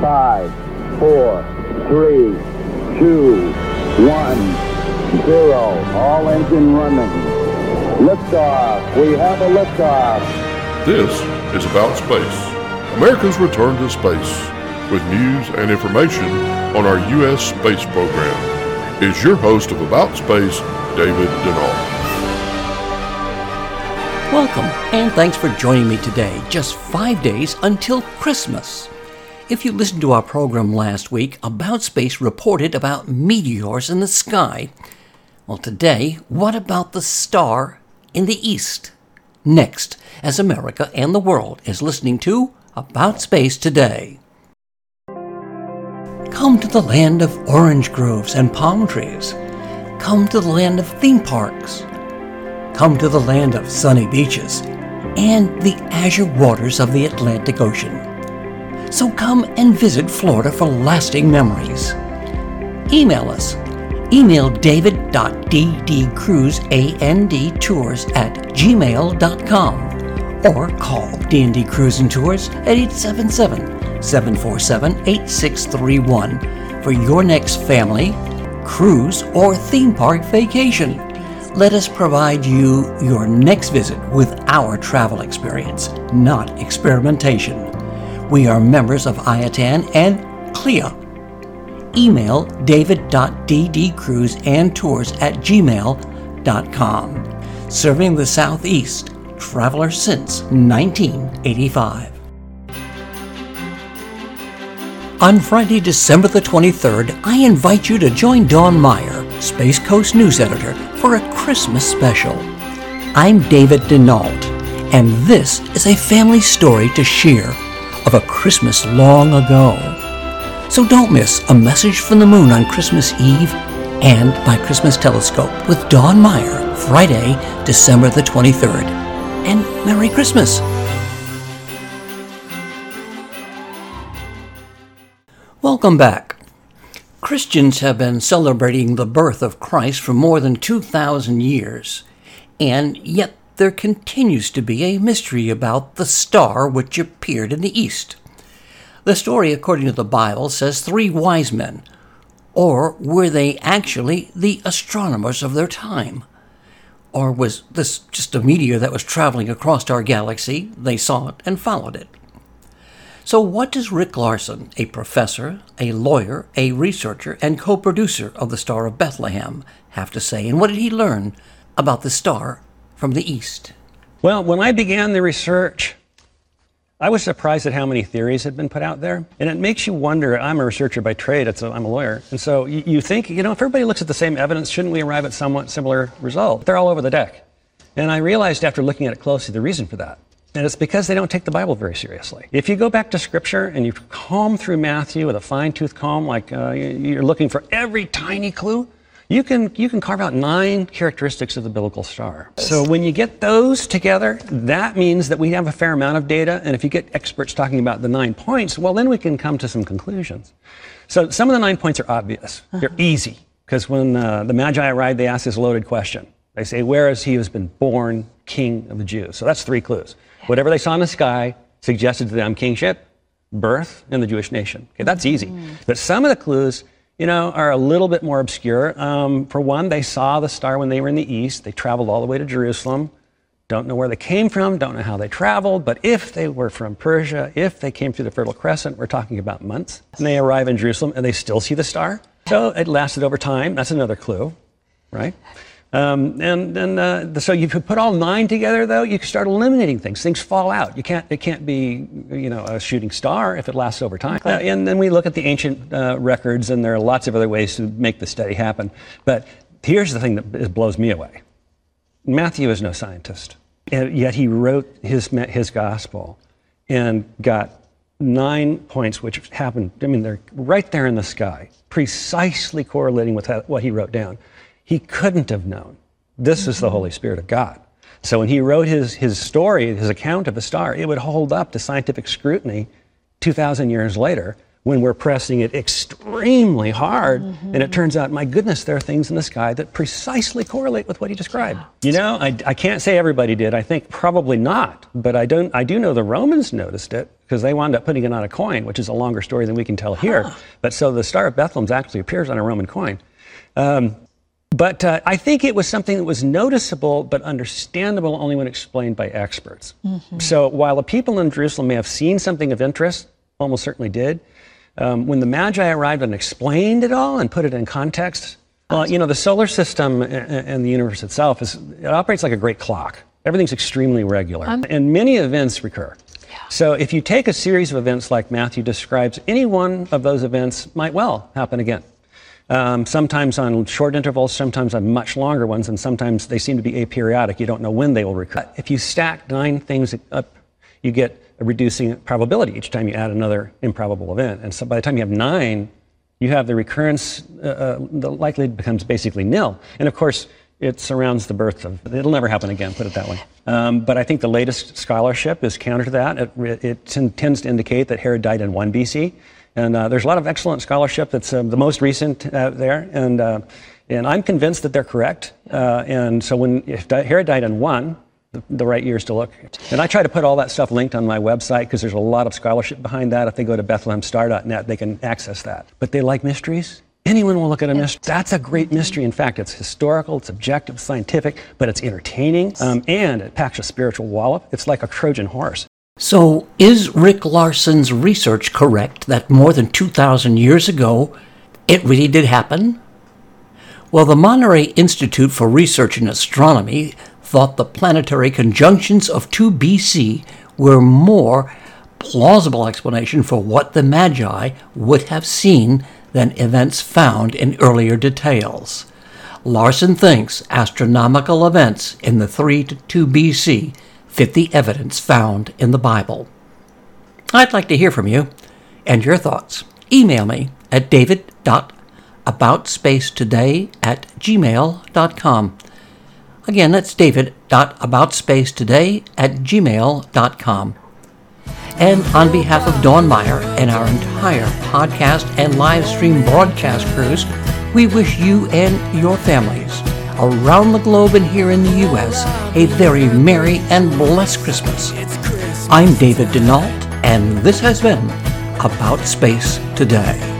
Five, four, three, two, one, zero. All engine running. Liftoff. We have a liftoff. This is About Space, America's return to space, with news and information on our U.S. space program. Is your host of About Space, David Denault. Welcome, and thanks for joining me today, just five days until Christmas. If you listened to our program last week, About Space reported about meteors in the sky. Well, today, what about the star in the east? Next, as America and the world is listening to About Space Today. Come to the land of orange groves and palm trees. Come to the land of theme parks. Come to the land of sunny beaches and the azure waters of the Atlantic Ocean. So come and visit Florida for lasting memories. Email us. Email david.ddcruiseandtours at gmail.com or call D&D Cruise and Tours at 877-747-8631 for your next family, cruise, or theme park vacation. Let us provide you your next visit with our travel experience, not experimentation. We are members of IATAN and CLIA. Email david.ddcruiseandtours at gmail.com. Serving the Southeast, traveler since 1985. On Friday, December the 23rd, I invite you to join Dawn Meyer, Space Coast News Editor, for a Christmas special. I'm David Denault, and this is a family story to share of a Christmas long ago. So don't miss A Message from the Moon on Christmas Eve and My Christmas Telescope with Dawn Meyer, Friday, December the 23rd. And Merry Christmas! Welcome back. Christians have been celebrating the birth of Christ for more than 2,000 years, and yet there continues to be a mystery about the star which appeared in the east. The story, according to the Bible, says three wise men, or were they actually the astronomers of their time? Or was this just a meteor that was traveling across our galaxy? They saw it and followed it. So, what does Rick Larson, a professor, a lawyer, a researcher, and co producer of the Star of Bethlehem, have to say? And what did he learn about the star from the East? Well, when I began the research, I was surprised at how many theories had been put out there. And it makes you wonder. I'm a researcher by trade, I'm a lawyer. And so you, you think, you know, if everybody looks at the same evidence, shouldn't we arrive at somewhat similar result? They're all over the deck. And I realized after looking at it closely the reason for that. And it's because they don't take the Bible very seriously. If you go back to Scripture and you comb through Matthew with a fine tooth comb, like uh, you're looking for every tiny clue, you can, you can carve out nine characteristics of the biblical star. So when you get those together, that means that we have a fair amount of data. And if you get experts talking about the nine points, well, then we can come to some conclusions. So some of the nine points are obvious. They're easy. Because when uh, the Magi arrived, they asked this loaded question. They say, Where is he who has been born king of the Jews? So that's three clues. Whatever they saw in the sky suggested to them kingship, birth, and the Jewish nation. Okay, that's easy. Mm. But some of the clues, you know, are a little bit more obscure. Um, for one, they saw the star when they were in the east. They traveled all the way to Jerusalem. Don't know where they came from, don't know how they traveled, but if they were from Persia, if they came through the Fertile Crescent, we're talking about months. And they arrive in Jerusalem and they still see the star. So it lasted over time. That's another clue, right? Um, and and uh, so you put all nine together, though, you can start eliminating things. Things fall out. You can't. It can't be, you know, a shooting star if it lasts over time. Okay. Uh, and then we look at the ancient uh, records, and there are lots of other ways to make the study happen. But here's the thing that blows me away: Matthew is no scientist, and yet he wrote his his gospel, and got nine points which happened. I mean, they're right there in the sky, precisely correlating with what he wrote down he couldn't have known. This is the Holy Spirit of God. So when he wrote his, his story, his account of the star, it would hold up to scientific scrutiny 2,000 years later when we're pressing it extremely hard. Mm-hmm. And it turns out, my goodness, there are things in the sky that precisely correlate with what he described. You know, I, I can't say everybody did. I think probably not. But I, don't, I do know the Romans noticed it. because they wound up putting it on a coin, which is a longer story than we can tell here. But so the Star of Bethlehem actually appears on a Roman coin. Um, but uh, I think it was something that was noticeable but understandable only when explained by experts. Mm-hmm. So while the people in Jerusalem may have seen something of interest, almost certainly did, um, when the Magi arrived and explained it all and put it in context, well, you know, the solar system and the universe itself is it operates like a great clock. Everything's extremely regular, um, and many events recur. Yeah. So if you take a series of events like Matthew describes, any one of those events might well happen again. Um, sometimes on short intervals, sometimes on much longer ones, and sometimes they seem to be aperiodic. You don't know when they will recur. If you stack nine things up, you get a reducing probability each time you add another improbable event. And so by the time you have nine, you have the recurrence, uh, uh, the likelihood becomes basically nil. And of course, it surrounds the birth of, it'll never happen again, put it that way. Um, but I think the latest scholarship is counter to that. It, it tends to indicate that Herod died in 1 BC. And uh, there's a lot of excellent scholarship that's um, the most recent uh, there. And, uh, and I'm convinced that they're correct. Uh, and so when if Herod died in 1, the, the, right years to look. And I try to put all that stuff linked on my website because there's a lot of scholarship behind that. If they go to bethlehemstar.net, they can access that. But they like mysteries. Anyone will look at a mystery. That's a great mystery. In fact, it's historical, it's objective, scientific, but it's entertaining, um, and it packs a spiritual wallop. It's like a Trojan horse. So, is Rick Larson's research correct that more than 2,000 years ago it really did happen? Well, the Monterey Institute for Research in Astronomy thought the planetary conjunctions of 2 BC were more plausible explanation for what the Magi would have seen than events found in earlier details. Larson thinks astronomical events in the 3 to 2 BC fit the evidence found in the Bible. I'd like to hear from you and your thoughts. Email me at david.aboutspacetoday at gmail.com. Again, that's david.aboutspacetoday at gmail.com. And on behalf of Dawn Meyer and our entire podcast and live stream broadcast crews, we wish you and your families around the globe and here in the U.S. a very merry and blessed Christmas. I'm David Denault, and this has been About Space Today.